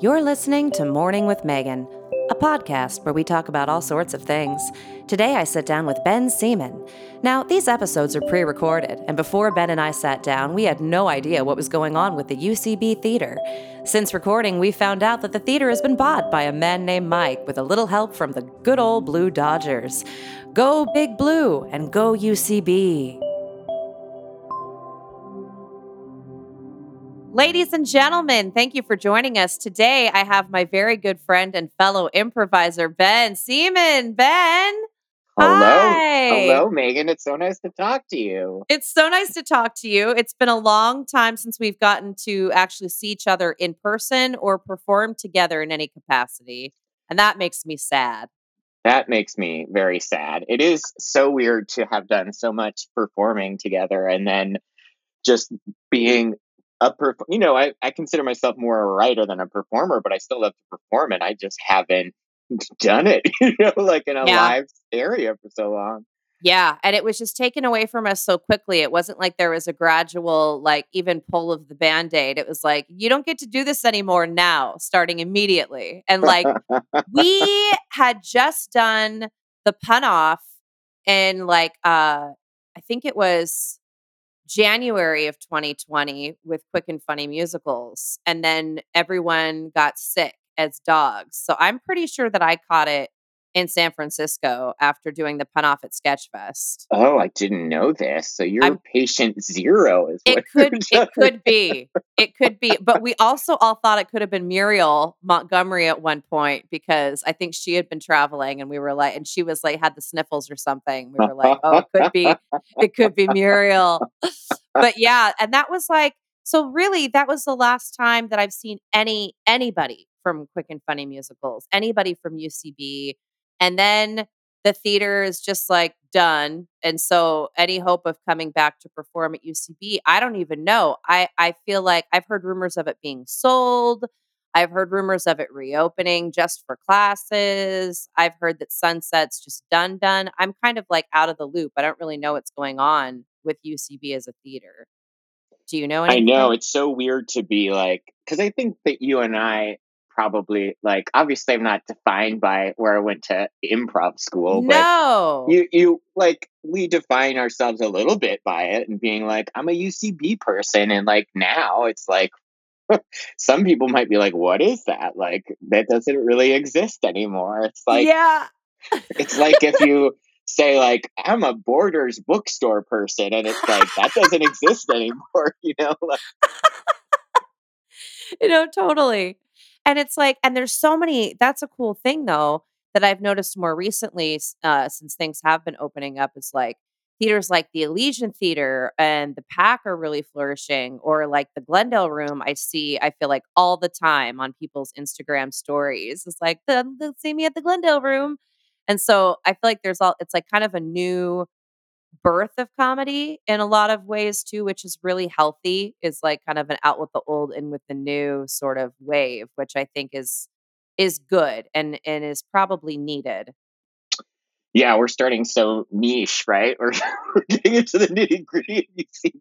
You're listening to Morning with Meghan, a podcast where we talk about all sorts of things. Today I sit down with Ben Siemon. Now, these episodes are pre recorded, and before Ben and I sat down, we had no idea what was going on with the UCB Theater. Since recording, we found out that the theater has been bought by a man named Mike with a little help from the good old Blue Dodgers. Go Big Blue and go UCB. Ladies and gentlemen, thank you for joining us. Today, I have my very good friend and fellow improviser, Ben Siemon. Ben. Hello. Hi. Hello, Meghan. It's so nice to talk to you. It's so nice to talk to you. It's been a long time since we've gotten to actually see each other in person or perform together in any capacity. And that makes me sad. That makes me very sad. It is so weird to have done so much performing together and then just being a perf- you know I, I consider myself more a writer than a performer but i still love to perform and i just haven't done it you know like in a Yeah. live area for so long Yeah. And it was just taken away from us so quickly. It wasn't like there was a gradual, like, even pull of the band aid. It was like, you don't get to do this anymore now, starting immediately. And like, we had just done the pun off in like uh I think it was January of 2020 with Quick and Funny Musicals and then everyone got sick as dogs. So I'm pretty sure that I caught it in San Francisco after doing the pun off at Sketchfest. oh i didn't know this so you're I'm- patient zero is It what could it could be. It could be. But we also all thought it could have been Muriel Montgomery at one point because I think she had been traveling and we were like and she was like had the sniffles or something. We were like, oh, it could be it could be Muriel. But yeah, and that was like so really that was the last time that I've seen any anybody from Quick and Funny Musicals, anybody from UCB. And then the theater is just like done. And so any hope of coming back to perform at UCB, I don't even know. I I feel like I've heard rumors of it being sold. I've heard rumors of it reopening just for classes. I've heard that Sunset's just done done. I'm kind of like out of the loop. I don't really know what's going on with UCB as a theater. Do you know I know it's so weird to be like because I think that you and I probably like obviously I'm not defined by where I went to improv school, but no. you you like we define ourselves a little bit by it and being like I'm a UCB person and like now it's like some people might be like what is that like that doesn't really exist anymore it's like yeah. it's like if you say like I'm a Borders bookstore person and it's like that doesn't exist anymore you know like, you know, totally. And it's like, and there's so many. That's a cool thing, though, that I've noticed more recently uh, since things have been opening up. Is like theaters like the Elysian Theater and the Pack are really flourishing, or like the Glendale Room. I see, I feel like all the time on people's Instagram stories. It's like, the, the see me at the Glendale Room. And so I feel like there's all, it's like kind of a new birth of comedy in a lot of ways too, which is really healthy. Is like kind of an out with the old, in with the new sort of wave, which I think is is good and and is probably needed. yeah we're starting so niche right we're, we're getting into the nitty gritty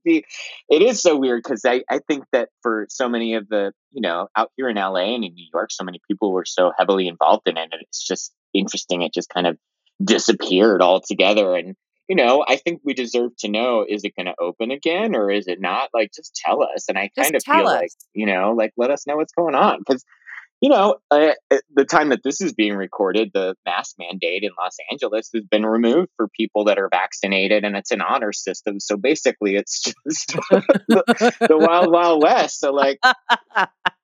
it is so weird because I, I think that for so many of the you know out here in LA and in New York so many people were so heavily involved in it and it's just interesting it just kind of disappeared altogether and you know i think we deserve to know is it going to open again or is it not like just tell us and i Just kind of feel like you know like let us know what's going on because you know uh, at the time that this is being recorded the mask mandate in los angeles has been removed for people that are vaccinated and it's an honor system so basically it's just the, the wild wild west so like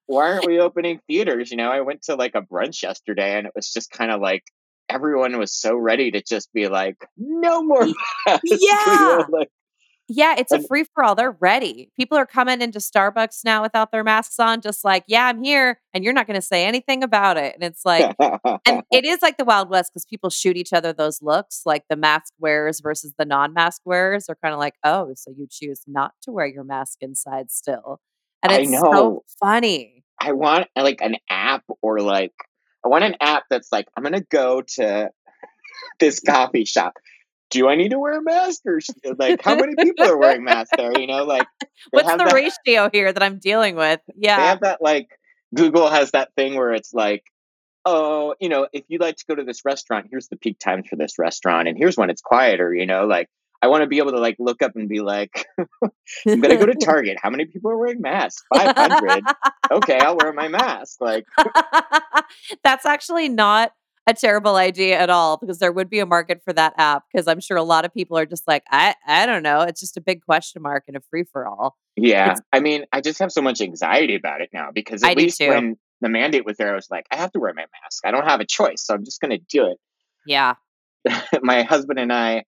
why aren't we opening theaters? You know, I went to like a brunch yesterday and it was just kind of like everyone was so ready to just be like, no more Y- masks. you know, yeah. like, Yeah, it's a free for all. They're ready. People are coming into Starbucks now without their masks on, just like, yeah, I'm here, and you're not going to say anything about it. And it's like, and it is like the Wild West because people shoot each other those looks, like the mask wearers versus the non-mask wearers are kind of like, oh, so you choose not to wear your mask inside still, and it's so funny. I want like an app or like, I want an app that's like, I'm going to go to this coffee shop. Do I need to wear a mask or like how many people are wearing masks there? You know, like What's the that- ratio here that I'm dealing with? Yeah. They have that like Google has that thing where it's like, oh, you know, if you'd like to go to this restaurant, here's the peak times for this restaurant, and here's when it's quieter. You know, like I want to be able to like look up and be like, I'm gonna go to Target. How many people are wearing masks? Five hundred. okay, I'll wear my mask. Like that's actually not a terrible idea at all because there would be a market for that app because I'm sure a lot of people are just like, I I don't know. It's just a big question mark and a free for all. Yeah. It's- I mean, I just have so much anxiety about it now because at I least when the mandate was there, I was like, I have to wear my mask. I don't have a choice. So I'm just gonna do it. Yeah. my husband and I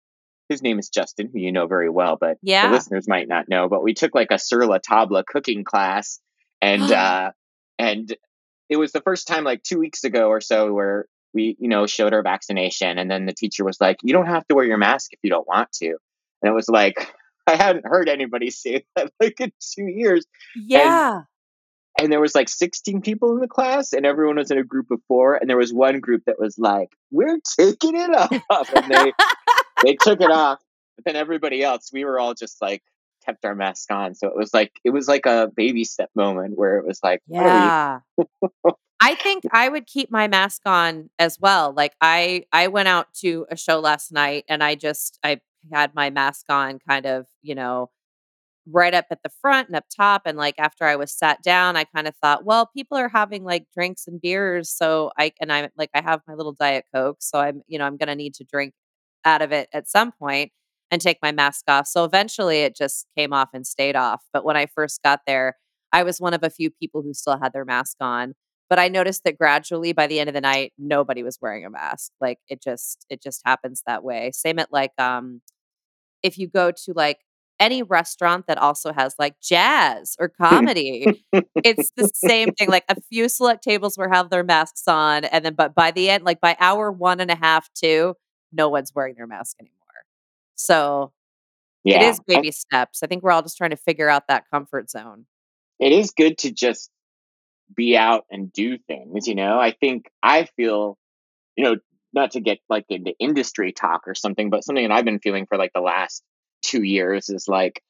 his name is Justin, who you know very well, but yeah. the listeners might not know. But we took like a Sur La Table cooking class, and uh, and it was the first time like two weeks ago or so where we you know showed our vaccination, and then the teacher was like, "You don't have to wear your mask if you don't want to," and it was like I hadn't heard anybody say that like in two years. Yeah. And, and there was like 16 people in the class and everyone was in a group of four and there was one group that was like we're taking it off and they they took it off, but then everybody else, we were all just like kept our mask on. So it was like it was like a baby step moment where it was like, yeah. I think I would keep my mask on as well. Like I I went out to a show last night and I just I had my mask on kind of, you know, right up at the front and up top and like after I was sat down I kind of thought, well, people are having like drinks and beers so I and I like I have my little diet coke so I'm, you know, I'm going to need to drink out of it at some point and take my mask off. So eventually it just came off and stayed off. But when I first got there, I was one of a few people who still had their mask on. But I noticed that gradually by the end of the night, nobody was wearing a mask. Like it just it just happens that way. Same at like um if you go to like any restaurant that also has like jazz or comedy. it's the same thing. Like a few select tables will have their masks on, and then but by the end, like by hour one and a half, two, no one's wearing their mask anymore. So yeah, it is baby I, steps. I think we're all just trying to figure out that comfort zone. It is good to just be out and do things, you know. I think I feel, you know, not to get like into industry talk or something, but something that I've been feeling for like the last two years is like,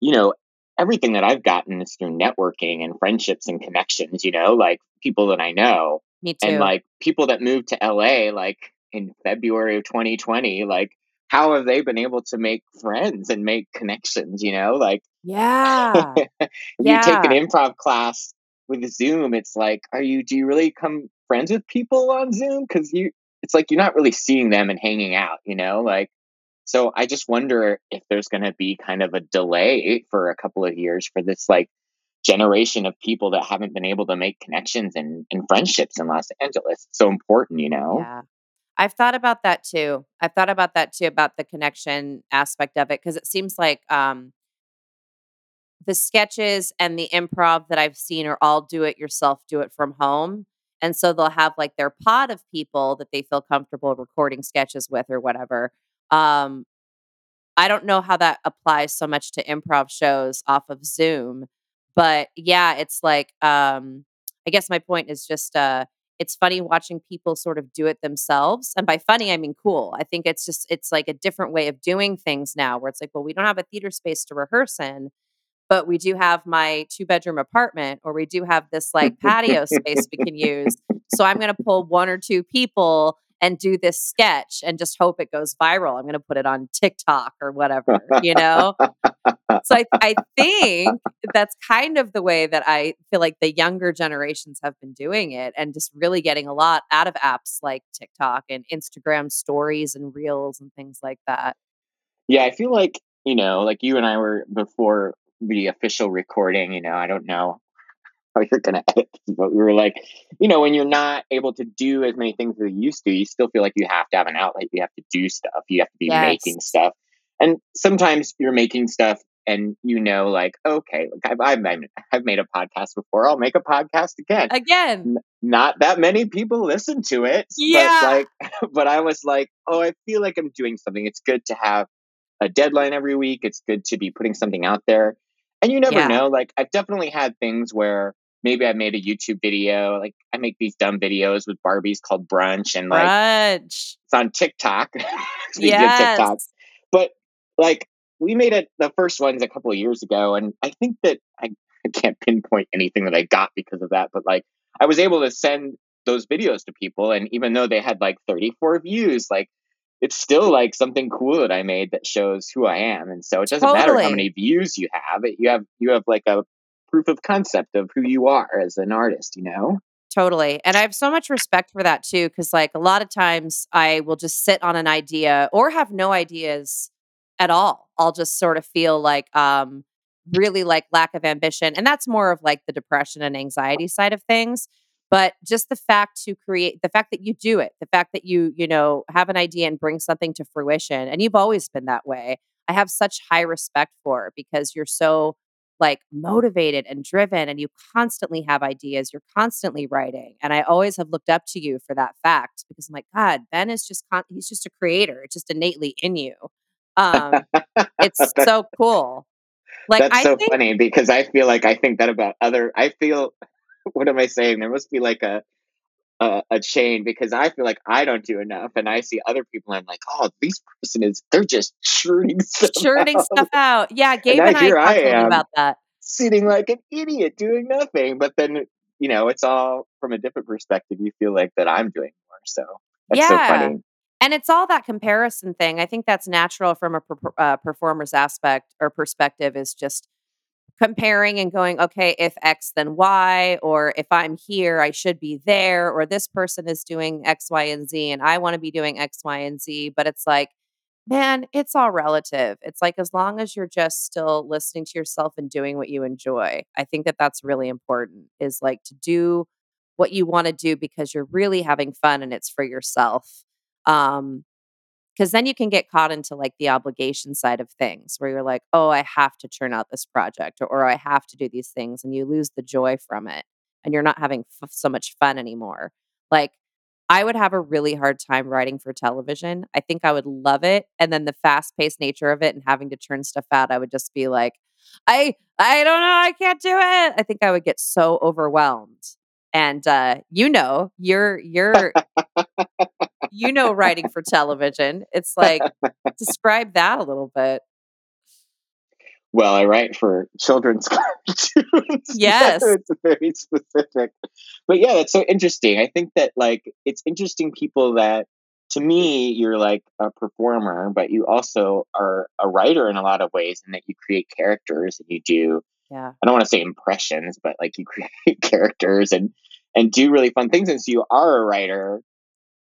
you know, everything that I've gotten is through networking and friendships and connections, you know, like people that I know. Me too. And like people that moved to LA, like in February of 2020, like how have they been able to make friends and make connections, you know? Like Yeah. if yeah. you take an improv class with Zoom, it's like, are you do you really come friends with people on Zoom? Cause you it's like you're not really seeing them and hanging out, you know? Like so I just wonder if there's gonna be kind of a delay for a couple of years for this like generation of people that haven't been able to make connections and, and friendships in Los Angeles. It's so important, you know? Yeah. I've thought about that too. I've thought about that too about the connection aspect of it because it seems like um, the sketches and the improv that I've seen are all do it yourself, do it from home. And so they'll have like their pod of people that they feel comfortable recording sketches with or whatever. Um, I don't know how that applies so much to improv shows off of Zoom, but yeah, it's like um, I guess my point is just uh, it's funny watching people sort of do it themselves. And by funny, I mean cool. I think it's just, it's like a different way of doing things now where it's like, well, we don't have a theater space to rehearse in, but we do have my two bedroom apartment or we do have this like patio space we can use. So I'm going to pull one or two people and do this sketch and just hope it goes viral. I'm going to put it on TikTok or whatever, you know? so I, I think that's kind of the way that I feel like the younger generations have been doing it and just really getting a lot out of apps like TikTok and Instagram stories and reels and things like that. Yeah, I feel like, you know, like you and I were before the official recording, you know, I don't know how you're going to edit, but we were like, you know, when you're not able to do as many things as you used to, you still feel like you have to have an outlet. You have to do stuff. You have to be yes. making stuff. And sometimes you're making stuff and you know, like, okay, I've, I've, I've made a podcast before. I'll make a podcast again. Again. N- not that many people listen to it. Yeah. But like, but I was like, oh, I feel like I'm doing something. It's good to have a deadline every week. It's good to be putting something out there. And you never yeah. know. Like, I've definitely had things where maybe I made a YouTube video. Like, I make these dumb videos with Barbies called Brunch, and like, Brunch. it's on TikTok. yes. TikTok. But like, we made it the first ones a couple of years ago, and I think that I, I can't pinpoint anything that I got because of that, but like I was able to send those videos to people, and even though they had like 34 views, like it's still like something cool that I made that shows who I am. And so it doesn't totally. matter how many views you have. It you have you have like a proof of concept of who you are as an artist, you know? Totally. And I have so much respect for that too. Cause like a lot of times I will just sit on an idea or have no ideas at all. I'll just sort of feel like um really like lack of ambition. And that's more of like the depression and anxiety side of things but just the fact to create the fact that you do it the fact that you you know have an idea and bring something to fruition and you've always been that way i have such high respect for because you're so like motivated and driven and you constantly have ideas you're constantly writing and i always have looked up to you for that fact because i'm like god ben is just con- he's just a creator it's just innately in you um it's so cool like that's I so think, funny because i feel like i think that about other i feel what am I saying? There must be like a, a, a chain because I feel like I don't do enough, and I see other people. And I'm like, oh, these person is they're just churning stuff churning out. stuff out. Yeah, Gabe and, and I, I am about that, sitting like an idiot doing nothing. But then you know, it's all from a different perspective. You feel like that I'm doing more. So that's yeah. so funny. And it's all that comparison thing. I think that's natural from a per- uh, performer's aspect or perspective. Is just comparing and going, okay, if X, then Y, or if I'm here, I should be there, or this person is doing X, Y, and Z, and I want to be doing X, Y, and Z. But it's like, man, it's all relative. It's like as long as you're just still listening to yourself and doing what you enjoy, I think that that's really important is like to do what you want to do because you're really having fun and it's for yourself. Um, because then you can get caught into like the obligation side of things where you're like oh i have to churn out this project or, or i have to do these things and you lose the joy from it and you're not having f- so much fun anymore. Like i would have a really hard time writing for television. I think i would love it and then the fast-paced nature of it and having to churn stuff out i would just be like i i don't know i can't do it. I think i would get so overwhelmed and uh, you know you're you're you know writing for television it's like describe that a little bit. Well i write for children's cartoons yes. it's very specific. But yeah that's so interesting. I think that like it's interesting people that to me you're like a performer but you also are a writer in a lot of ways and that you create characters and you do yeah. I don't want to say impressions but like you create characters and and do really fun things and so you are a writer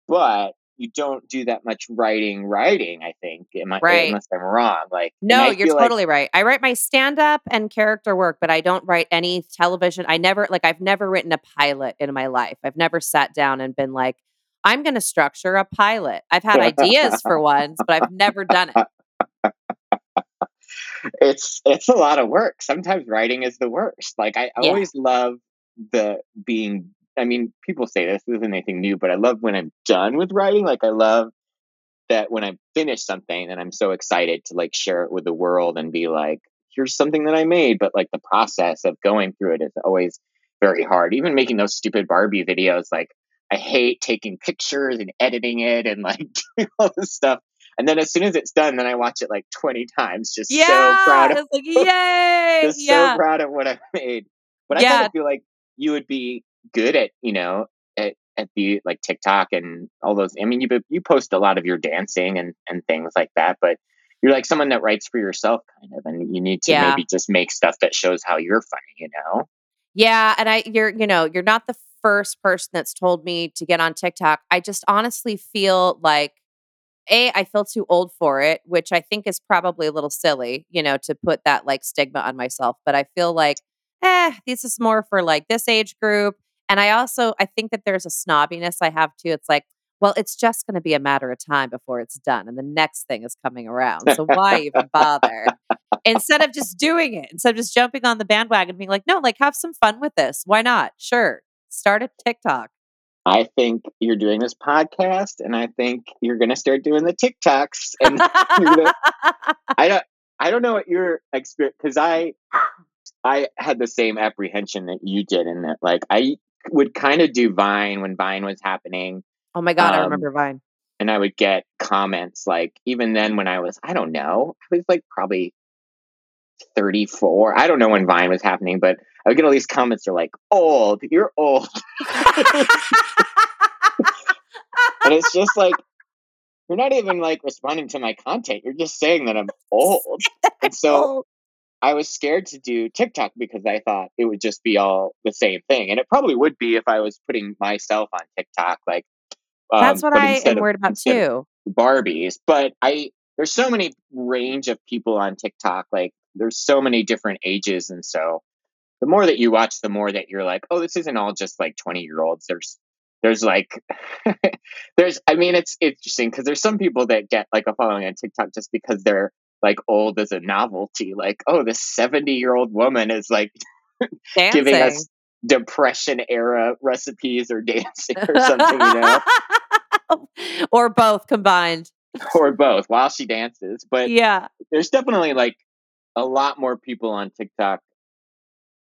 but you don't do that much writing writing i think Am I, eh, right. unless i'm wrong like no you're totally like, right i write my stand-up and character work but i don't write any television i never like i've never written a pilot in my life i've never sat down and been like i'm going to structure a pilot i've had ideas for ones but i've never done it it's it's a lot of work sometimes writing is the worst like i yeah. always love the being I mean, people say this, this isn't anything new, but I love when I'm done with writing. Like, I love that when I finish something and I'm so excited to like share it with the world and be like, here's something that I made. But like the process of going through it is always very hard. Even making those stupid Barbie videos, like, I hate taking pictures and editing it and like doing all this stuff. And then as soon as it's done, then I watch it like 20 times, just yeah, so proud of like, yay! just yeah. so proud of what I made. But yeah. I kind of feel like you would be good at you know at, at the like TikTok and all those. I mean, you you post a lot of your dancing and and things like that, but you're like someone that writes for yourself, kind of, and you need to yeah. maybe just make stuff that shows how you're funny, you know? Yeah, and I you're you know you're not the first person that's told me to get on TikTok. I just honestly feel like a I feel too old for it, which I think is probably a little silly, you know, to put that like stigma on myself. But I feel like, eh, this is more for like this age group. And I also I think that there's a snobbiness I have too. It's like, well, it's just going to be a matter of time before it's done, and the next thing is coming around. So why even bother? instead of just doing it, instead of just jumping on the bandwagon, being like, no, like have some fun with this. Why not? Sure, start a TikTok. I think you're doing this podcast, and I think you're going to start doing the TikToks. And gonna, I don't, I don't know what your experience because I, I had the same apprehension that you did, in that like I would kind of do Vine when Vine was happening. Oh my god, um, I remember Vine. and I would get comments like even then when I was I don't know I was like probably 34 I don't know when Vine was happening but I would get all these comments that are like old you're old and it's just like you're not even like responding to my content you're just saying that I'm old and so I was scared to do TikTok because I thought it would just be all the same thing and it probably would be if I was putting myself on TikTok like um, That's what I am worried about too. Barbies, but I there's so many range of people on TikTok. Like there's so many different ages, and so the more that you watch, the more that you're like, oh, this isn't all just like 20 year olds. There's there's like there's I mean it's interesting because there's some people that get like a following on TikTok just because they're like old as a novelty. Like, oh, this 70 year old woman is like giving us depression era recipes or dancing or something, you know. or both combined. or both while she dances. But yeah, there's definitely like a lot more people on TikTok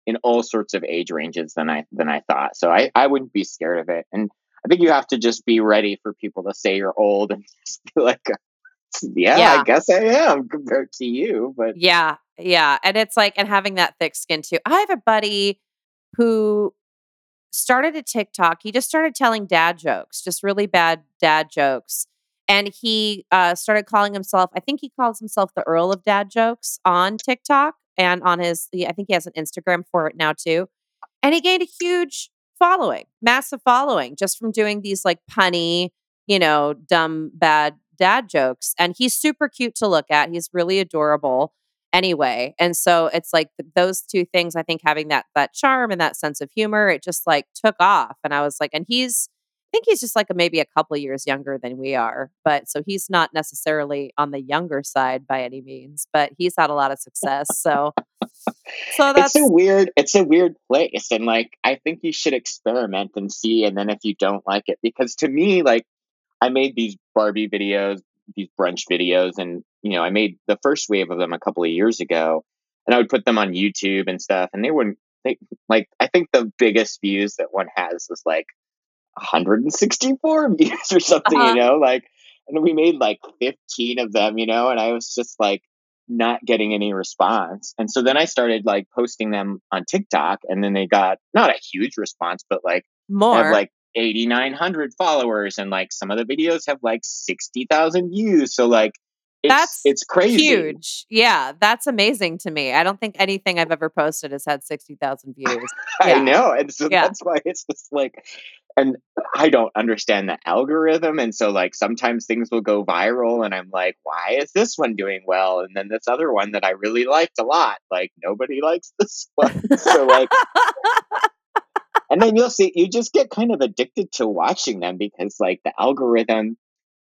in all sorts of age ranges than I than I thought. So I, I wouldn't be scared of it. And I think you have to just be ready for people to say you're old and just be like, yeah, yeah, I guess I am compared to you. But yeah, yeah. And it's like, and having that thick skin too. I have a buddy who started a TikTok. He just started telling dad jokes, just really bad dad jokes. And he uh, started calling himself, I think he calls himself the Earl of Dad Jokes on TikTok and on his, I think he has an Instagram for it now too. And he gained a huge following, massive following just from doing these like punny, you know, dumb, bad dad jokes. And he's super cute to look at. He's really adorable anyway. And so it's like those two things, I think having that that charm and that sense of humor, it just like took off. And I was like, and he's I think he's just like a, maybe a couple years younger than we are, but so he's not necessarily on the younger side by any means, but he's had a lot of success. So, so that's it's a weird, it's a weird place, and like I think you should experiment and see, and then if you don't like it, because to me, like I made these Barbie videos, these brunch videos, and you know, I made the first wave of them a couple of years ago, and I would put them on YouTube and stuff, and they wouldn't. They, like I think the biggest views that one has is like 164 views or something, uh-huh. you know, like, and we made like 15 of them, you know, and I was just like not getting any response. And so then I started like posting them on TikTok, and then they got not a huge response, but like more, like 8,900 followers, and like some of the videos have like 60,000 views. So like it's, that's it's crazy. Huge. Yeah, that's amazing to me. I don't think anything I've ever posted has had 60,000 views. Yeah. I know. And so yeah. that's why it's just like, and I don't understand the algorithm. And so, like, sometimes things will go viral, and I'm like, why is this one doing well? And then this other one that I really liked a lot, like, nobody likes this one. so, like, and then you'll see, you just get kind of addicted to watching them because, like, the algorithm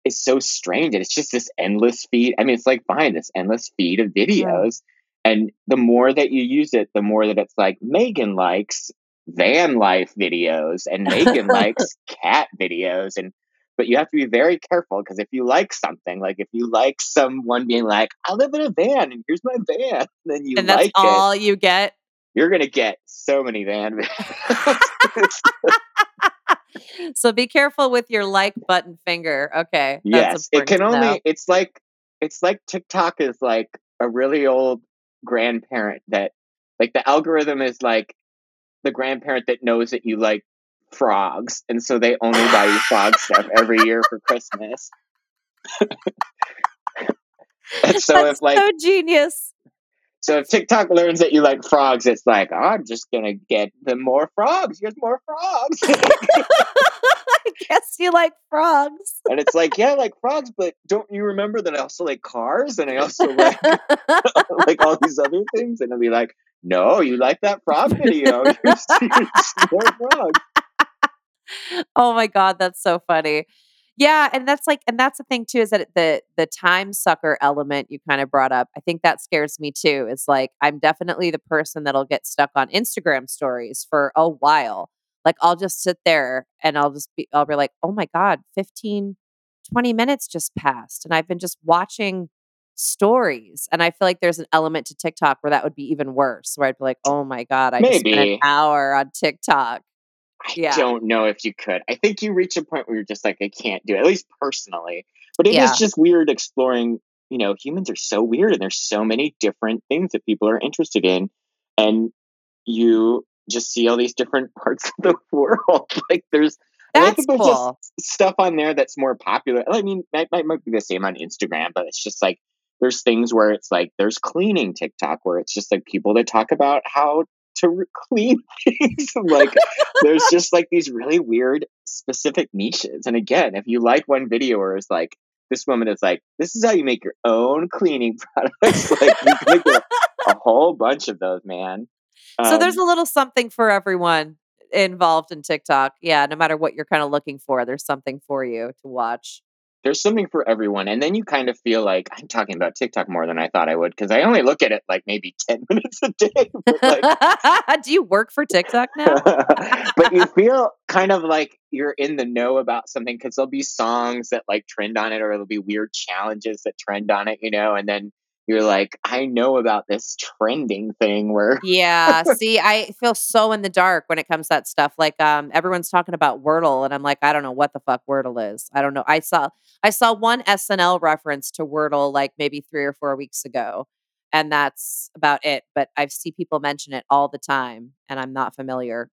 is so strange and it's just this endless feed. I mean, it's like fine, this endless feed of videos. Yeah. And the more that you use it, the more that it's like Meghan likes van life videos and Meghan likes cat videos. And but you have to be very careful because if you like something, like if you like someone being like, I live in a van and here's my van, then you and that's like all it, you get. You're gonna get so many van videos. so be careful with your like button finger. Okay. Yes, it can only. Know. It's like it's like TikTok is like a really old grandparent that like the algorithm is like the grandparent that knows that you like frogs, and so they only buy you frog stuff every year for Christmas. and so That's if like so genius. So if TikTok learns that you like frogs, it's like, oh, I'm just gonna get them more frogs. Here's more frogs. I guess you like frogs. and it's like, yeah, I like frogs, but don't you remember that I also like cars and I also like like all these other things? And I'll be like, no, you like that frog video. Here's, here's more frogs. Oh my god, that's so funny. Yeah, and that's like, and that's the thing too is that the the time sucker element you kind of brought up. I think that scares me too. Is like I'm definitely the person that'll get stuck on Instagram stories for a while. Like I'll just sit there and I'll just be I'll be like, "Oh my god, 15 20 minutes just passed and I've been just watching stories." And I feel like there's an element to TikTok where that would be even worse, where I'd be like, "Oh my god, I Maybe. just spent an hour on TikTok." I Yeah. don't know if you could. I think you reach a point where you're just like, I can't do it, at least personally. But it is Yeah. just weird exploring, you know, humans are so weird and there's so many different things that people are interested in. And you just see all these different parts of the world. like there's That's there's cool. just stuff on there that's more popular. I mean, might, might, might be the same on Instagram, but it's just like there's things where it's like there's cleaning TikTok where it's just like people that talk about how to clean things. like there's just like these really weird specific niches. And again, if you like one video where it's like this woman is like, this is how you make your own cleaning products. like you can make a, whole bunch of those, man. so there's Um, a little something for everyone involved in TikTok. Yeah, no matter what you're kind of looking for, there's something for you to watch. There's something for everyone. And then you kind of feel like I'm talking about TikTok more than I thought I would because I only look at it like maybe 10 minutes a day. Like, Do you work for TikTok now? but you feel kind of like you're in the know about something because there'll be songs that like trend on it or there'll be weird challenges that trend on it, you know, and then you're like, I know about this trending thing where Yeah. See, I feel so in the dark when it comes to that stuff. Like, um, everyone's talking about Wordle, and I'm like, I don't know what the fuck Wordle is. I don't know. I saw I saw one SNL reference to Wordle like maybe three or four weeks ago, and that's about it. But I see people mention it all the time, and I'm not familiar.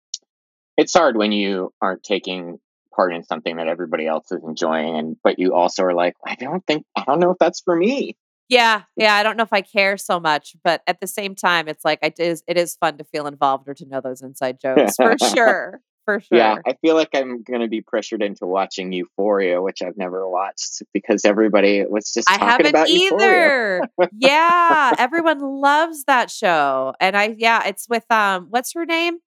it's hard when you aren't taking part in something that everybody else is enjoying and but you also are like, I don't think I don't know if that's for me. Yeah, yeah. I don't know if I care so much, but at the same time, it's like it is. It is fun to feel involved or to know those inside jokes for sure. For sure. Yeah, I feel like I'm going to be pressured into watching Euphoria, which I've never watched because everybody was just I talking haven't about Euphoria. either. yeah, everyone loves that show, and I yeah, it's with um, what's her name?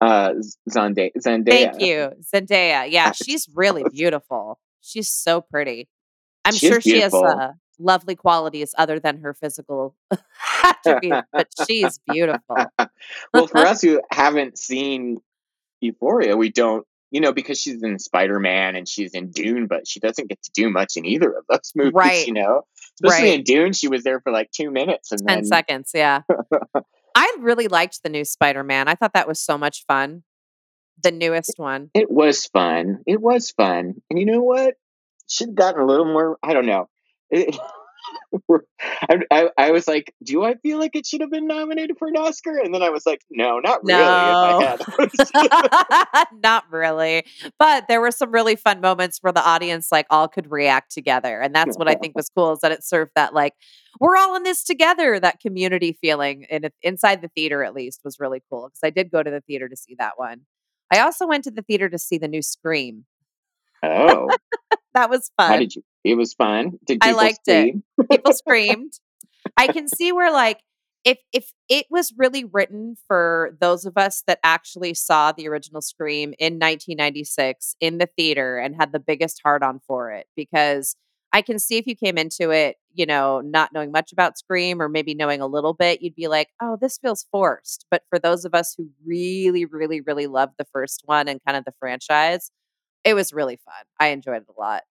Uh, Zendaya. Zendaya. Thank you, Zendaya. Yeah, she's really beautiful. She's so pretty. I'm She sure she has beautiful. Lovely qualities other than her physical attributes, but she's beautiful. well, for us who haven't seen Euphoria, we don't, you know, because she's in Spider Man and she's in Dune, but she doesn't get to do much in either of those movies, Right. you know? Especially Right. in Dune, she was there for like two minutes and 10 then seconds. Yeah. I really liked the new Spider Man. I thought that was so much fun. The newest one. it was fun. It was fun. And you know what? Should have gotten a little more, I don't know. It, I, I, I was like, do I feel like it should have been nominated for an Oscar? And then I was like, no, not really. No. In my head. Not really. But there were some really fun moments where the audience like all could react together. And that's what I think was cool is that it served that like we're all in this together, that community feeling and inside the theater at least was really cool because I did go to the theater to see that one. I also went to the theater to see the new Scream. oh, That was fun. how did you? It was fun. Did I liked it. people screamed. I can see where like if if it was really written for those of us that actually saw the original Scream in 1996 in the theater and had the biggest heart on for it because I can see if you came into it, you know, not knowing much about Scream or maybe knowing a little bit, you'd be like, "Oh, this feels forced." But for those of us who really really really loved the first one and kind of the franchise, it was really fun. I enjoyed it a lot.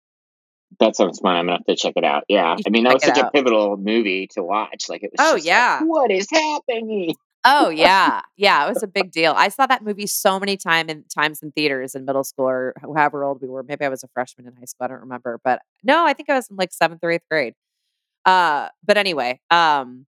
That sounds fun. I'm gonna have to check it out. Yeah, I mean that was such a pivotal movie to watch. Like it was. Oh, just like, yeah. what is happening? Oh yeah, yeah. It was a big deal. I saw that movie so many time in, times in theaters in middle school or however old we were. Maybe I was a freshman in high school. I don't remember, but no, I think I was in like seventh or eighth grade. Uh, but anyway, um,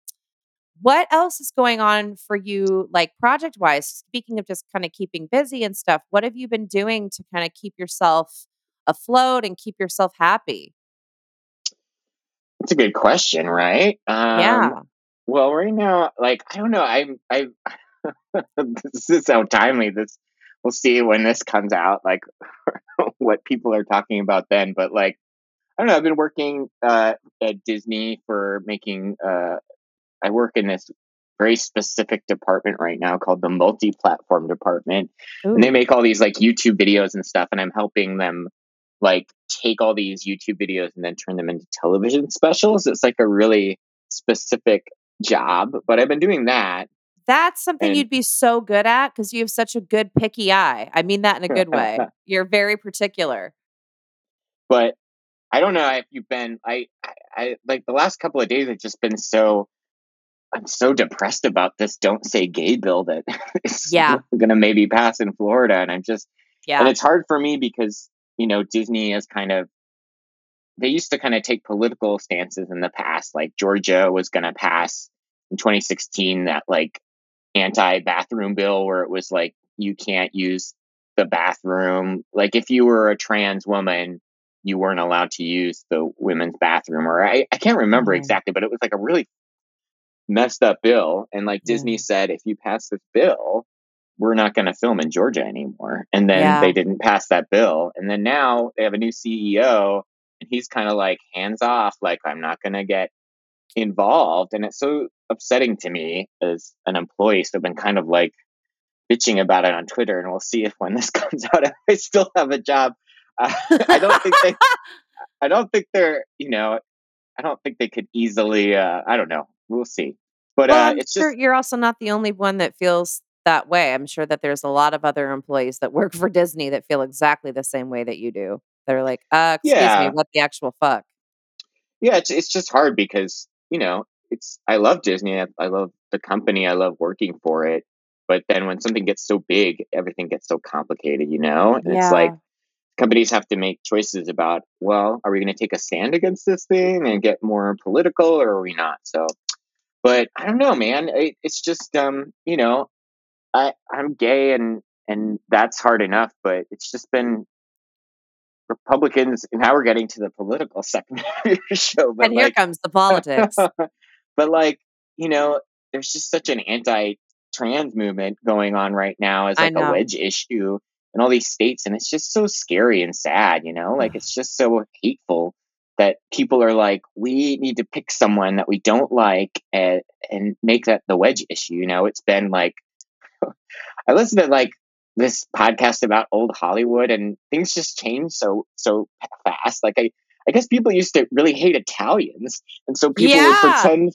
what else is going on for you, like project wise? Speaking of just kind of keeping busy and stuff, what have you been doing to kind of keep yourself afloat and keep yourself happy? That's a good question, right? Um, yeah, Well, right now, like I don't know. I'm. I. this is so timely. This. We'll see when this comes out. Like what people are talking about then. But like I don't know. I've been working uh, at Disney for making. Uh, I work in this very specific department right now called the multi-platform department, and they make all these like YouTube videos and stuff, and I'm helping them like take all these YouTube videos and then turn them into television specials. It's like a really specific job, but I've been doing that. That's something And you'd be so good at because you have such a good picky eye. I mean that in a good way. You're very particular. but I don't know if you've been I, I I like the last couple of days have just been so I'm so depressed about this don't say gay bill that is Yeah. going to maybe pass in Florida. And I'm just, yeah. and it's hard for me because, you know, Disney has kind of, they used to kind of take political stances in the past. Like Georgia was going to pass in 2016 that like anti bathroom bill where it was like, you can't use the bathroom. Like if you were a trans woman, you weren't allowed to use the women's bathroom. Or I, I can't remember Mhm. exactly, but it was like a really messed up bill. And like Disney said, if you pass this bill, we're not going to film in Georgia anymore. And then Yeah. they didn't pass that bill. And then now they have a new CEO and he's kind of like hands off, like, I'm not going to get involved. And it's so upsetting to me as an employee. So I've been kind of like bitching about it on Twitter. And we'll see if when this comes out, if I still have a job. Uh, I don't think they, I don't think they're, you know, I don't think they could easily, uh, I don't know. We'll see. But Well, uh, it's sure just, you're also not the only one that feels that way. I'm sure that there's a lot of other employees that work for Disney that feel exactly the same way that you do. They're like, uh, excuse me, what the actual fuck? yeah, it's, it's just hard because, you know, it's, I love Disney. I, I love the company. I love working for it. But then when something gets so big, everything gets so complicated, you know? And it's like companies have to make choices about, well, are we going to take a stand against this thing and get more political or are we not? So, but I don't know, man. It, it's just, um, you know, I, I'm gay and, and that's hard enough, but it's just been Republicans. And now we're getting to the political segment of your show, but And here like, comes the politics. but like, you know, there's just such an anti trans movement going on right now as like a wedge issue in all these states. And it's just so scary and sad, you know, like it's just so hateful that people are like, we need to pick someone that we don't like and, and make that the wedge issue. You know, it's been like, I listened to like this podcast about old Hollywood and things just change so, so fast. Like I, I guess people used to really hate Italians. And so people would pretend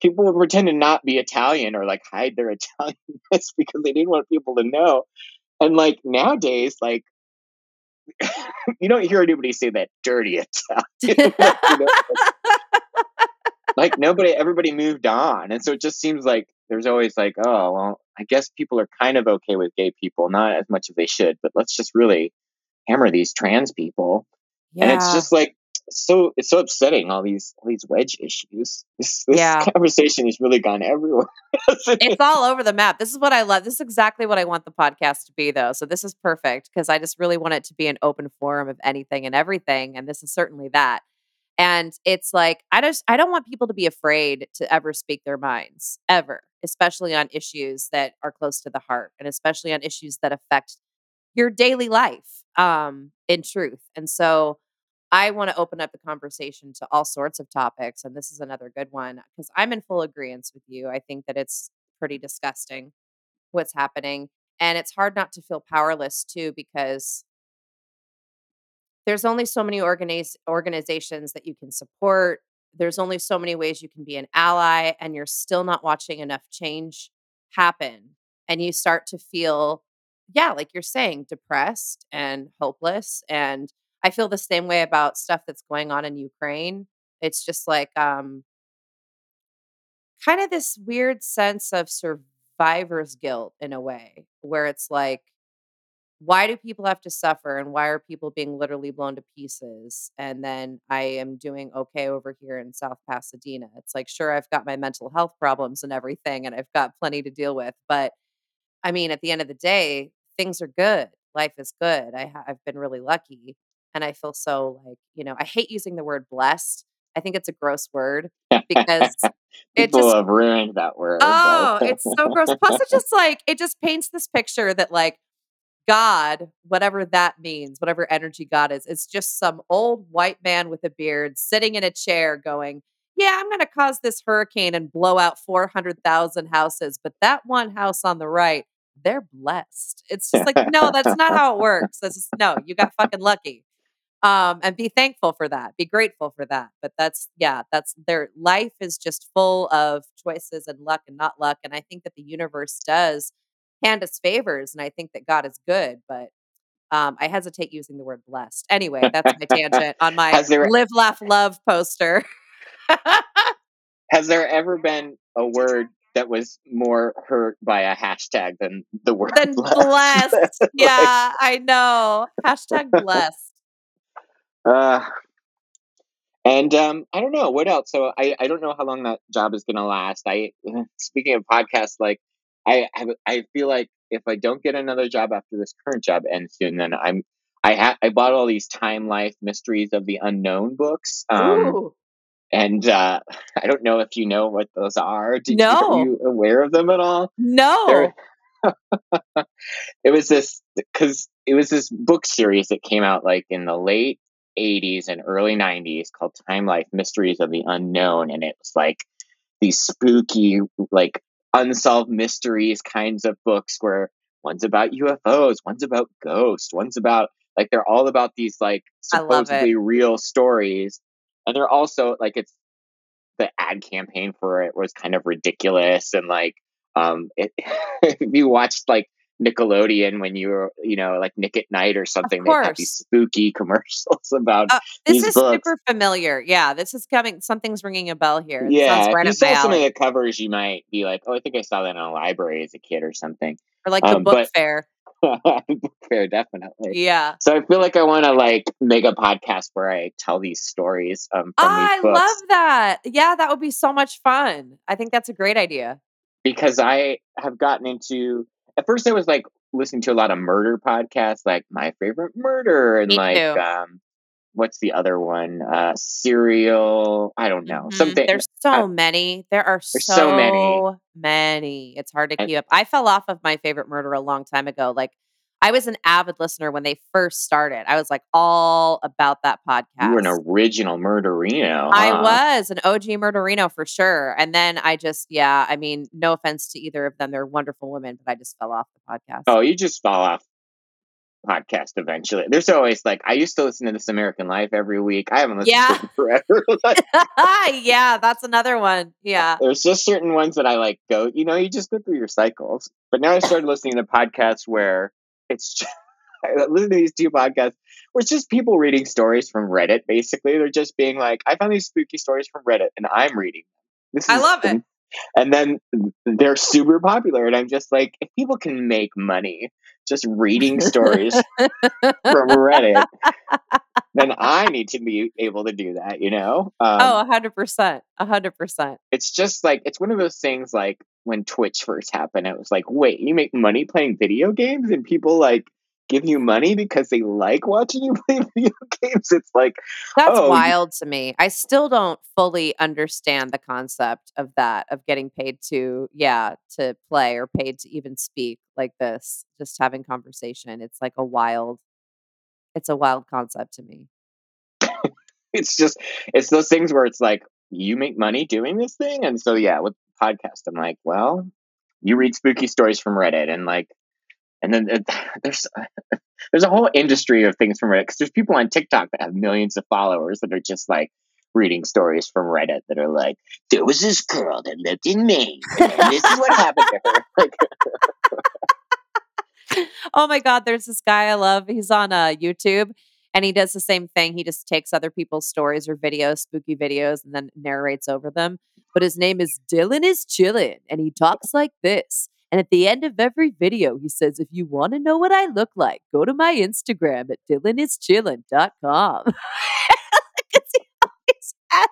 people would pretend to not be Italian or like hide their Italianness because they didn't want people to know. And like nowadays, like you don't hear anybody say that dirty Italian. you know, like nobody, everybody moved on, and so it just seems like there's always like, oh well, I guess people are kind of okay with gay people, not as much as they should, but let's just really hammer these trans people Yeah. and it's just like so it's so upsetting all these all these wedge issues this, this Yeah. conversation has really gone everywhere it's all over the map. This is what I love. This is exactly what I want the podcast to be, though. So this is perfect because I just really want it to be an open forum of anything and everything, and this is certainly that. And it's like I just I don't want people to be afraid to ever speak their minds ever, especially on issues that are close to the heart, and especially on issues that affect your daily life. Um, in truth, and so I want to open up the conversation to all sorts of topics. And this is another good one because I'm in full agreement with you. I think that it's pretty disgusting what's happening. And it's hard not to feel powerless too because there's only so many organiz- organizations that you can support. There's only so many ways you can be an ally, and you're still not watching enough change happen. And you start to feel, yeah, like you're saying, depressed and hopeless. And I feel the same way about stuff that's going on in Ukraine. It's just like um kind of this weird sense of survivor's guilt in a way where it's like why do people have to suffer and why are people being literally blown to pieces? And then i am doing okay over here in south pasadena. It's like sure i've got my mental health problems and everything and i've got plenty to deal with but i mean at the end of the day things are good. Life is good. I ha- i've been really lucky and i feel so like you know i hate using the word blessed. I think it's a gross word because it people just have ruined that word Oh, it's so gross. Plus, it just like it just paints this picture that like God, whatever that means, whatever energy God is, it's just some old white man with a beard sitting in a chair going, Yeah, I'm gonna cause this hurricane and blow out 400,000 houses, but that one house on the right, they're blessed. It's just like, no, that's not how it works. That's just no, you got fucking lucky. Um, and be thankful for that. Be grateful for that. But that's yeah, that's their life is just full of choices and luck and not luck. And I think that the universe does hand us favors, and I think that God is good, but um, I hesitate using the word blessed. Anyway, that's my tangent on my there- live, laugh, love poster. Has there ever been a word that was more hurt by a hashtag than the word Then blessed? blessed. Like, Yeah, I know. Hashtag blessed. uh, and um, I don't know what else. So I, I don't know how long that job is going to last. I speaking of podcasts, like I have, I feel like if I don't get another job after this current job ends soon, then I'm I ha- I bought all these Time Life Mysteries of the Unknown books. Um, and uh, I don't know if you know what those are. Did No. are you aware of them at all? No. It was this because it was this book series that came out like in the late 80s and early 90s called Time Life Mysteries of the Unknown. And it was like these spooky, like unsolved mysteries kinds of books where one's about UFOs, one's about ghosts, one's about like they're all about these like I love it. supposedly real stories. And they're also like it's the ad campaign for it was kind of ridiculous and like um it, if you watched like Nickelodeon when you were you know like Nick at Night or something they have these spooky commercials about Uh, this is books. super familiar. Yeah, this is coming. Something's ringing a bell here. This yeah right if you saw some of the covers you might be like oh I think I saw that in a library as a kid or something Or like the um, book but- fair. book fair definitely Yeah. so I feel like I want to like make a podcast where I tell these stories um, from I these books love that. Yeah, that would be so much fun. I think that's a great idea. because I have gotten into at first I was like listening to a lot of murder podcasts, like my favorite murder and Me like um what's the other one? Uh serial I don't know. Mhm. Something There's so many. There are so, so many. many. It's hard to And- keep up. I fell off of my favorite murder a long time ago. Like I was an avid listener when they first started. I was like all about that podcast. you were an original murderino. I was an OG murderino for sure. And then I just, yeah, I mean, no offense to either of them. They're wonderful women, but I just fell off the podcast. Oh, you just fall off podcast eventually. There's always like I used to listen to This American Life every week. I haven't listened Yeah. to it forever. Like, yeah, that's another one. Yeah. there's just certain ones that I like go, you know, you just go through your cycles. But now I started listening to podcasts where it's just, I listen to these two podcasts where it's just people reading stories from Reddit. Basically, they're just being like, I found these spooky stories from Reddit and I'm reading them. This I love it. And then they're super popular. And I'm just like, if people can make money just reading stories from Reddit, then I need to be able to do that, you know? Um, oh, 100%. 100%. it's just like it's one of those things like when Twitch first happened, it was like, wait, you make money playing video games and people like give you money because they like watching you play video games. It's like, That's Oh, wild to me. I still don't fully understand the concept of that, of getting paid to, yeah, to play or paid to even speak like this, just having conversation. It's like a wild, it's a wild concept to me. it's just it's those things where it's like you make money doing this thing. And so yeah, with podcast, I'm like, well, you read spooky stories from Reddit and like and then there's there's a whole industry of things from Reddit because there's people on TikTok that have millions of followers that are just like reading stories from Reddit that are like, there was this girl that lived in Maine, and this is what happened to her. Like, oh my god there's this guy i love he's on uh, youtube and he does the same thing he just takes other people's stories or videos spooky videos and then narrates over them but his name is dylan is chillin and he talks like this and at the end of every video he says if you want to know what i look like go to my instagram at dylanischillin.com 'Cause he always has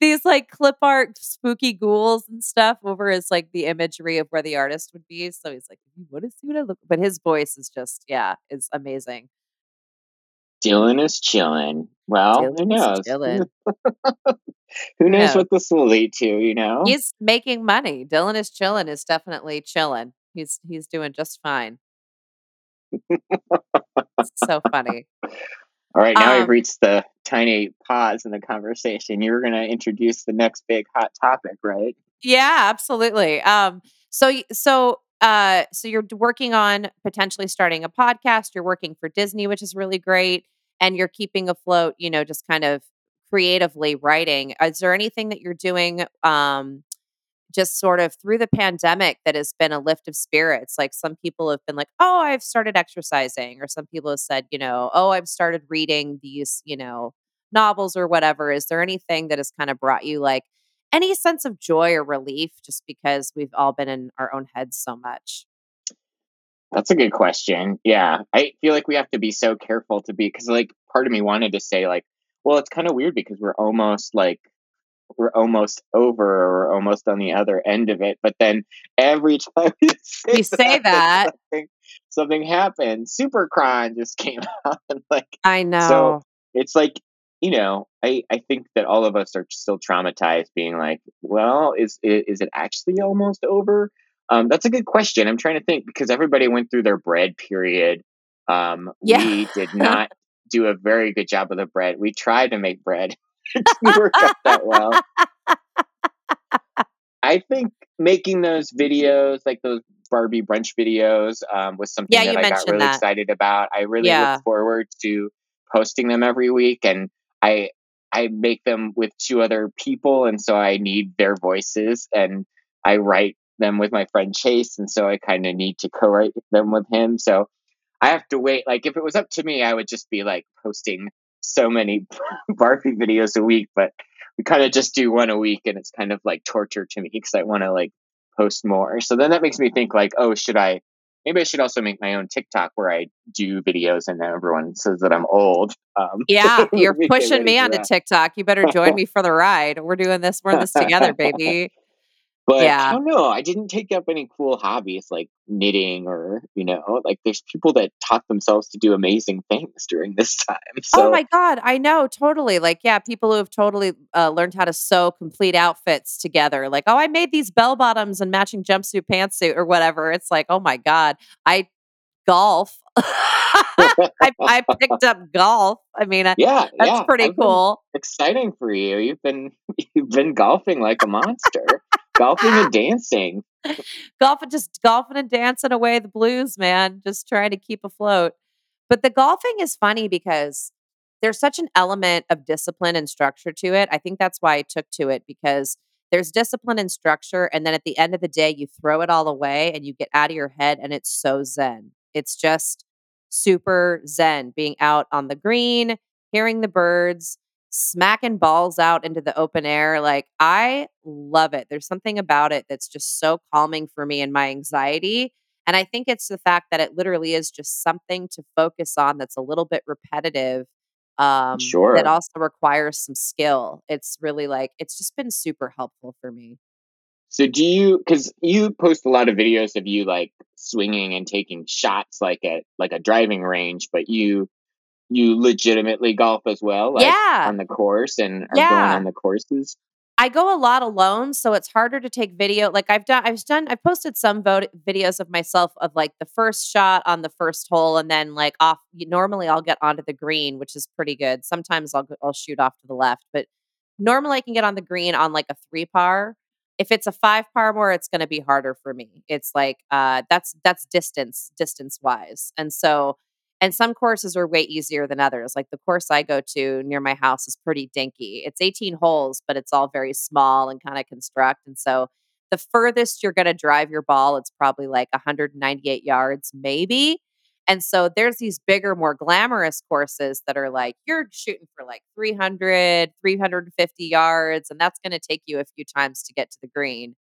these like clip art spooky ghouls and stuff over his like the imagery of where the artist would be. So he's like, you want to see what I look but his voice is just, yeah, is amazing. Dylan is chilling. Well, who Dylan is knows? who knows what this will lead to? You know, He's making money. Dylan is chilling is definitely chilling. He's he's doing just fine. So funny. All right, now Um, we've reached the tiny pause in the conversation. You were going to introduce the next big hot topic, right? Yeah, absolutely. Um, so so uh, so you're working on potentially starting a podcast. You're working for Disney, which is really great, and you're keeping afloat. You know, just kind of creatively writing. Is there anything that you're doing? Um, just sort of through the pandemic that has been a lift of spirits. Like some people have been like, oh, I've started exercising, or some people have said, you know, oh, I've started reading these, you know, novels or whatever. Is there anything that has kind of brought you like any sense of joy or relief just because we've all been in our own heads so much? That's a good question. Yeah. I feel like we have to be so careful to be because like part of me wanted to say like, well, it's kind of weird because we're almost like we're almost over or almost on the other end of it. But then every time you say, you say that, that. Something, something happened. Supercron just came out and like I know. So it's like you know, I, I think that all of us are still traumatized, being like, well, is is it actually almost over? Um, that's a good question. I'm trying to think because everybody went through their bread period. Um, yeah. We did not do a very good job of the bread. We tried to make bread. it didn't work out that well. I think making those videos, like those Barbie brunch videos, um, was something yeah, that I got really that. excited about. I really yeah. look forward to posting them every week, and I I make them with two other people, and so I need their voices, and I write them with my friend Chase, and so I kind of need to co-write them with him. So I have to wait. Like if it was up to me, I would just be like posting so many Barbie videos a week, but we kind of just do one a week, and it's kind of like torture to me because I want to like post more. So then that makes me think like, oh, should I? Maybe I should also make my own TikTok where I do videos and everyone says that I'm old. Um, yeah, you're pushing me onto TikTok. You better join me for the ride. We're doing this. We're in this together, baby. But yeah. I don't know. I didn't take up any cool hobbies like knitting or, you know, like there's people that taught themselves to do amazing things during this time. Oh so. Oh my God. I know. Totally. Like, yeah, people who have totally uh, learned how to sew complete outfits together. Like, oh, I made these bell bottoms and matching jumpsuit pantsuit or whatever. It's like, oh my God. I golf. I, I, picked up golf. I mean, yeah, that's yeah. pretty I've cool. Exciting for you. You've been you've been golfing like a monster golfing and dancing. golfing, just golfing and dancing away the blues, man. Just trying to keep afloat. But the golfing is funny because there's such an element of discipline and structure to it. I think that's why I took to it because there's discipline and structure. And then at the end of the day, you throw it all away and you get out of your head, and it's so zen. It's just super zen being out on the green, hearing the birds, smacking balls out into the open air. Like, I love it. There's something about it that's just so calming for me and my anxiety. And I think it's the fact that it literally is just something to focus on that's a little bit repetitive. Um, sure. That also requires some skill. It's really like, it's just been super helpful for me. So do you because you post a lot of videos of you like swinging and taking shots like at like a driving range, but you you legitimately golf as well, like yeah. on the course and are yeah. going on the courses? I go a lot alone, so it's harder to take video. Like I've done, I've done, I've posted some vo- videos of myself of like the first shot on the first hole, and then like off. Normally, I'll get onto the green, which is pretty good. Sometimes I'll I'll shoot off to the left, but normally I can get on the green on like a three par. If it's a five par more, it's going to be harder for me. It's like uh, that's that's distance distance wise, and so and some courses are way easier than others. Like the course I go to near my house is pretty dinky. It's 18 holes, but it's all very small and kind of construct. And so the furthest you're going to drive your ball, it's probably like 198 yards, maybe. And so there's these bigger, more glamorous courses that are like, you're shooting for like 300, 350 yards, and that's going to take you a few times to get to the green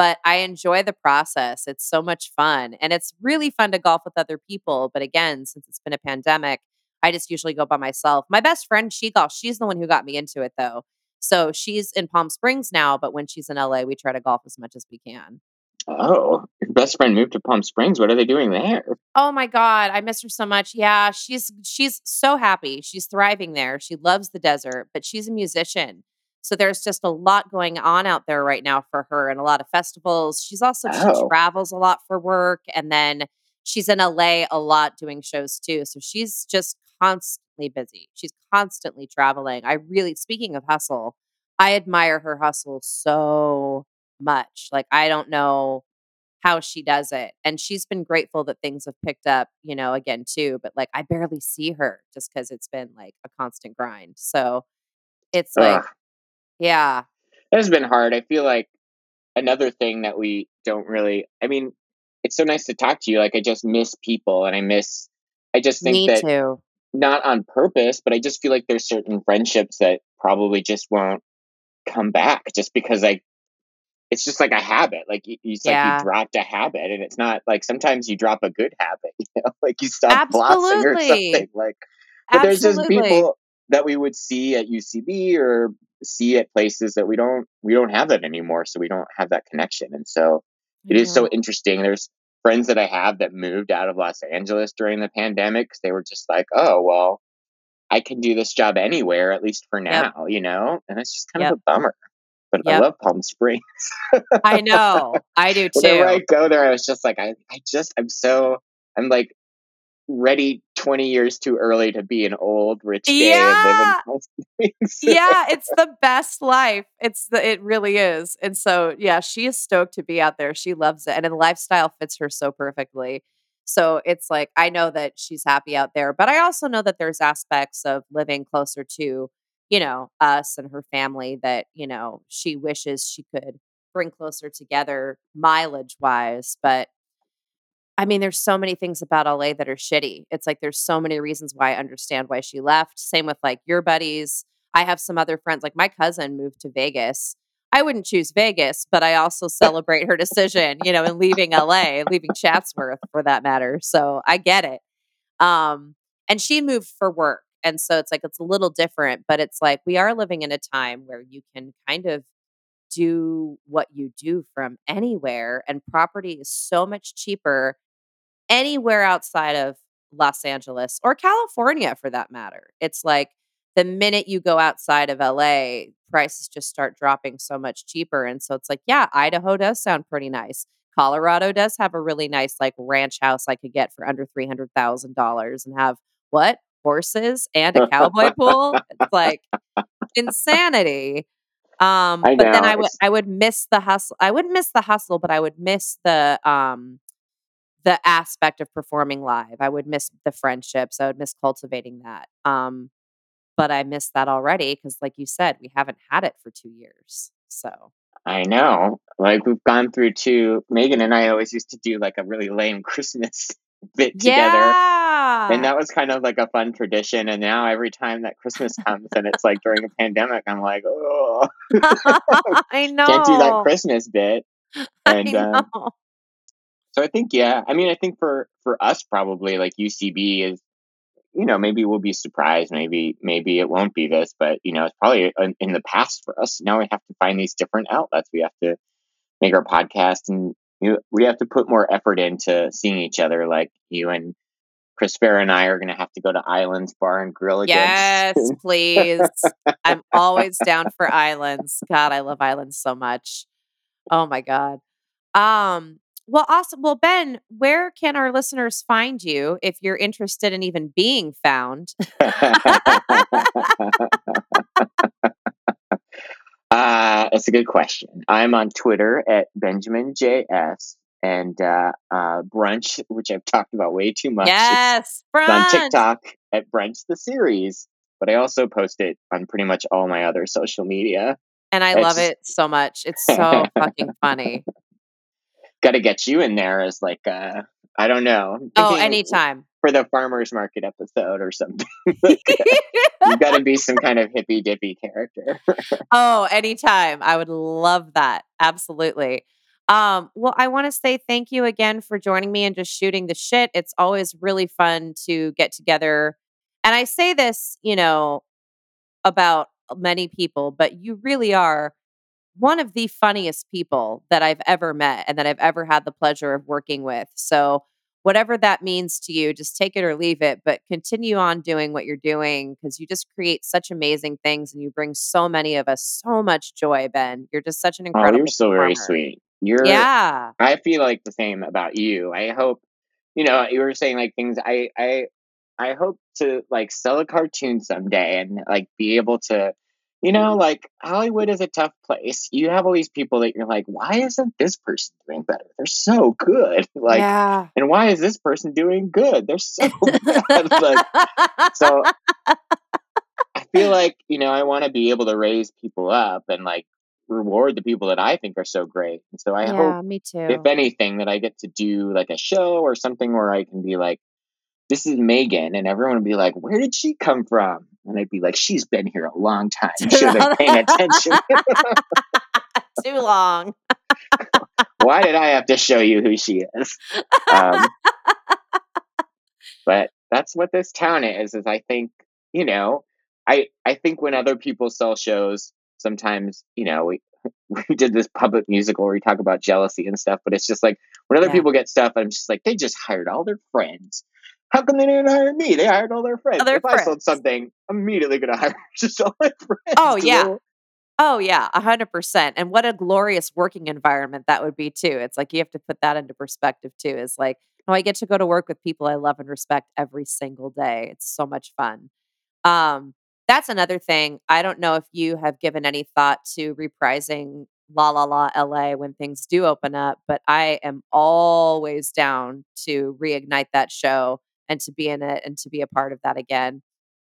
but I enjoy the process. It's so much fun. And it's really fun to golf with other people. But again, since it's been a pandemic, I just usually go by myself. My best friend, she golfs. She's the one who got me into it though. So she's in Palm Springs now, but when she's in LA, we try to golf as much as we can. Oh, your best friend moved to Palm Springs. What are they doing there? Oh my god, I miss her so much. Yeah, she's she's so happy. She's thriving there. She loves the desert, but she's a musician. So there's just a lot going on out there right now for her and a lot of festivals. She's also oh. she travels a lot for work and then she's in LA a lot doing shows too. So she's just constantly busy. She's constantly traveling. I really speaking of hustle, I admire her hustle so much. Like I don't know how she does it. And she's been grateful that things have picked up, you know, again too, but like I barely see her just cuz it's been like a constant grind. So it's like yeah. It has been hard. I feel like another thing that we don't really, I mean, it's so nice to talk to you. Like, I just miss people and I miss, I just think Me that too. not on purpose, but I just feel like there's certain friendships that probably just won't come back just because like it's just like a habit. Like you, it's yeah. like you dropped a habit, and it's not like sometimes you drop a good habit. You know, like you stop flossing or something. Like, but Absolutely. there's just people that we would see at UCB or see at places that we don't we don't have that anymore. So we don't have that connection, and so it is so interesting. There's friends that I have that moved out of Los Angeles during the pandemic because they were just like, oh well. I can do this job anywhere, at least for now, yep. you know? And it's just kind yep. of a bummer but yep. I love Palm Springs. I know. I do too. Whenever I go there, I was just like, I, I just, I'm so, I'm like ready 20 years too early to be an old rich gay yeah. yeah, it's the best life. It's the, it really is. And so, yeah, she is stoked to be out there. She loves it. And the lifestyle fits her so perfectly. So it's like, I know that she's happy out there, but I also know that there's aspects of living closer to you know, us and her family that, you know, she wishes she could bring closer together mileage wise. But I mean, there's so many things about LA that are shitty. It's like there's so many reasons why I understand why she left. Same with like your buddies. I have some other friends, like my cousin moved to Vegas. I wouldn't choose Vegas, but I also celebrate her decision, you know, in leaving LA, leaving Chatsworth for that matter. So I get it. Um, and she moved for work. And so it's like it's a little different, but it's like we are living in a time where you can kind of do what you do from anywhere and property is so much cheaper anywhere outside of Los Angeles or California for that matter. It's like the minute you go outside of LA, prices just start dropping so much cheaper and so it's like yeah, Idaho does sound pretty nice. Colorado does have a really nice like ranch house I could get for under $300,000 and have what? horses and a cowboy pool. It's like insanity. Um, but then I would I would miss the hustle. I wouldn't miss the hustle, but I would miss the um the aspect of performing live. I would miss the friendships. I would miss cultivating that. Um, but I missed that already because, like you said, we haven't had it for two years. So I know. Like we've gone through two. Meghan and I always used to do like a really lame Christmas bit together. Yeah. And that was kind of like a fun tradition. And now every time that Christmas comes and it's like during a pandemic, I'm like, oh, I know. Can't do that Christmas bit. And um, so I think, yeah, I mean, I think for for us, probably like UCB is, you know, maybe we'll be surprised. Maybe maybe it won't be this, but you know, it's probably in the past for us. Now we have to find these different outlets. We have to make our podcast and you, we have to put more effort into seeing each other. Like you and Chris Fair and I are going to have to go to Islands Bar and Grill again. Yes, please. I'm always down for Islands. God, I love Islands so much. Oh my God. Um, well, awesome. Well, Ben, where can our listeners find you if you're interested in even being found? Uh, that's a good question. I'm on Twitter at Benjamin JS and uh, uh, Brunch, which I've talked about way too much. Yes, Brunch. on TikTok at Brunch the series, but I also post it on pretty much all my other social media. And I it's... love it so much. It's so fucking funny. Got to get you in there as like uh, I don't know. Oh, anytime for the farmers market episode or something. you got to be some kind of hippy dippy character. oh, anytime. I would love that. Absolutely. Um, well, I want to say thank you again for joining me and just shooting the shit. It's always really fun to get together. And I say this, you know, about many people, but you really are one of the funniest people that I've ever met and that I've ever had the pleasure of working with. So whatever that means to you, just take it or leave it, but continue on doing what you're doing because you just create such amazing things and you bring so many of us so much joy, Ben. You're just such an incredible. Oh, you're so performer. very sweet. You're yeah. I feel like the same about you. I hope you know you were saying like things. I I I hope to like sell a cartoon someday and like be able to you know, mm-hmm. like Hollywood is a tough place. You have all these people that you're like, why isn't this person doing better? They're so good. Like, yeah. and why is this person doing good? They're so bad. like, so I feel like, you know, I want to be able to raise people up and like reward the people that I think are so great. And so I yeah, hope, me too. if anything, that I get to do like a show or something where I can be like, this is Meghan, and everyone would be like, where did she come from? And I'd be like, she's been here a long time. You should have been paying attention. Too long. Why did I have to show you who she is? Um, but that's what this town is, is I think, you know, I, I think when other people sell shows, sometimes, you know, we, we did this public musical where we talk about jealousy and stuff, but it's just like when other Yeah. people get stuff, I'm just like, they just hired all their friends. How come they didn't hire me? They hired all their friends. All their if I sold something, I'm immediately going to hire just all my friends. Oh, yeah. Oh yeah, a hundred percent. And what a glorious working environment that would be too. It's like you have to put that into perspective too. Is like, oh, I get to go to work with people I love and respect every single day. It's so much fun. Um, that's another thing. I don't know if you have given any thought to reprising La La La LA when things do open up, but I am always down to reignite that show and to be in it and to be a part of that again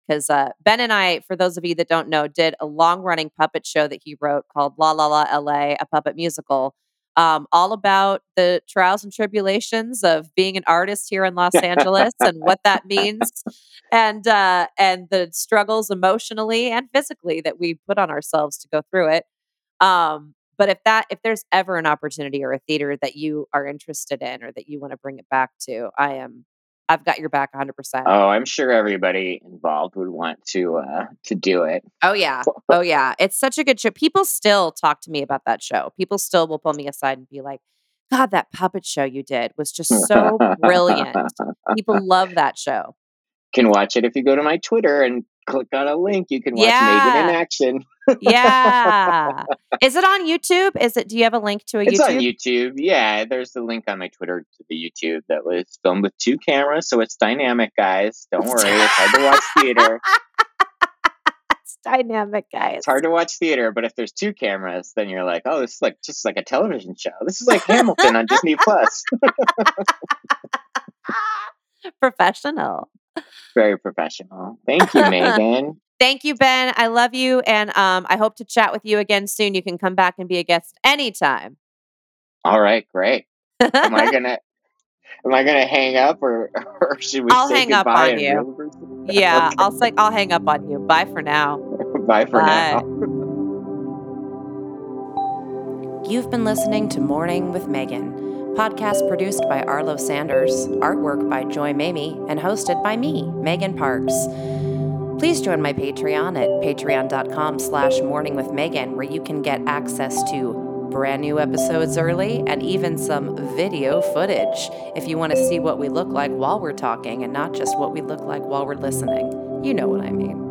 because uh, Ben and I, for those of you that don't know, did a long running puppet show that he wrote called La La La LA, a puppet musical, um, all about the trials and tribulations of being an artist here in Los Angeles and what that means, and uh, and the struggles emotionally and physically that we put on ourselves to go through it. Um, but if that if there's ever an opportunity or a theater that you are interested in or that you want to bring it back to, I am. I've got your back 100%. Oh, I'm sure everybody involved would want to uh, to do it. Oh yeah. Oh yeah. It's such a good show. People still talk to me about that show. People still will pull me aside and be like, God, that puppet show you did was just so brilliant. People love that show. can watch it if you go to my Twitter and click on a link. You can watch Meghan in action. Yeah. Is it on YouTube? Is it do you have a link to a It's YouTube? on YouTube. Yeah, there's the link on my Twitter to the YouTube that was filmed with two cameras, so it's dynamic, guys. Don't worry, it's hard to watch theater. it's dynamic, guys. It's hard to watch theater, but if there's two cameras, then you're like, oh, this is like just like a television show. This is like Hamilton on Disney Plus. Professional. Very professional. Thank you, Meghan. Thank you, Ben. I love you. And um, I hope to chat with you again soon. You can come back and be a guest anytime. All right, great. Am I gonna am I gonna hang up or, or should we I'll say hang up on you. yeah, Okay. I'll say I'll hang up on you. Bye for now. Bye for Bye. now. You've been listening to Morning with Meghan, podcast produced by Arlo Sanders, artwork by Joy Mamie, and hosted by me, Meghan Parks. Please join my Patreon at patreon.com slash morning with Meghan, where you can get access to brand new episodes early and even some video footage if you want to see what we look like while we're talking and not just what we look like while we're listening. You know what I mean.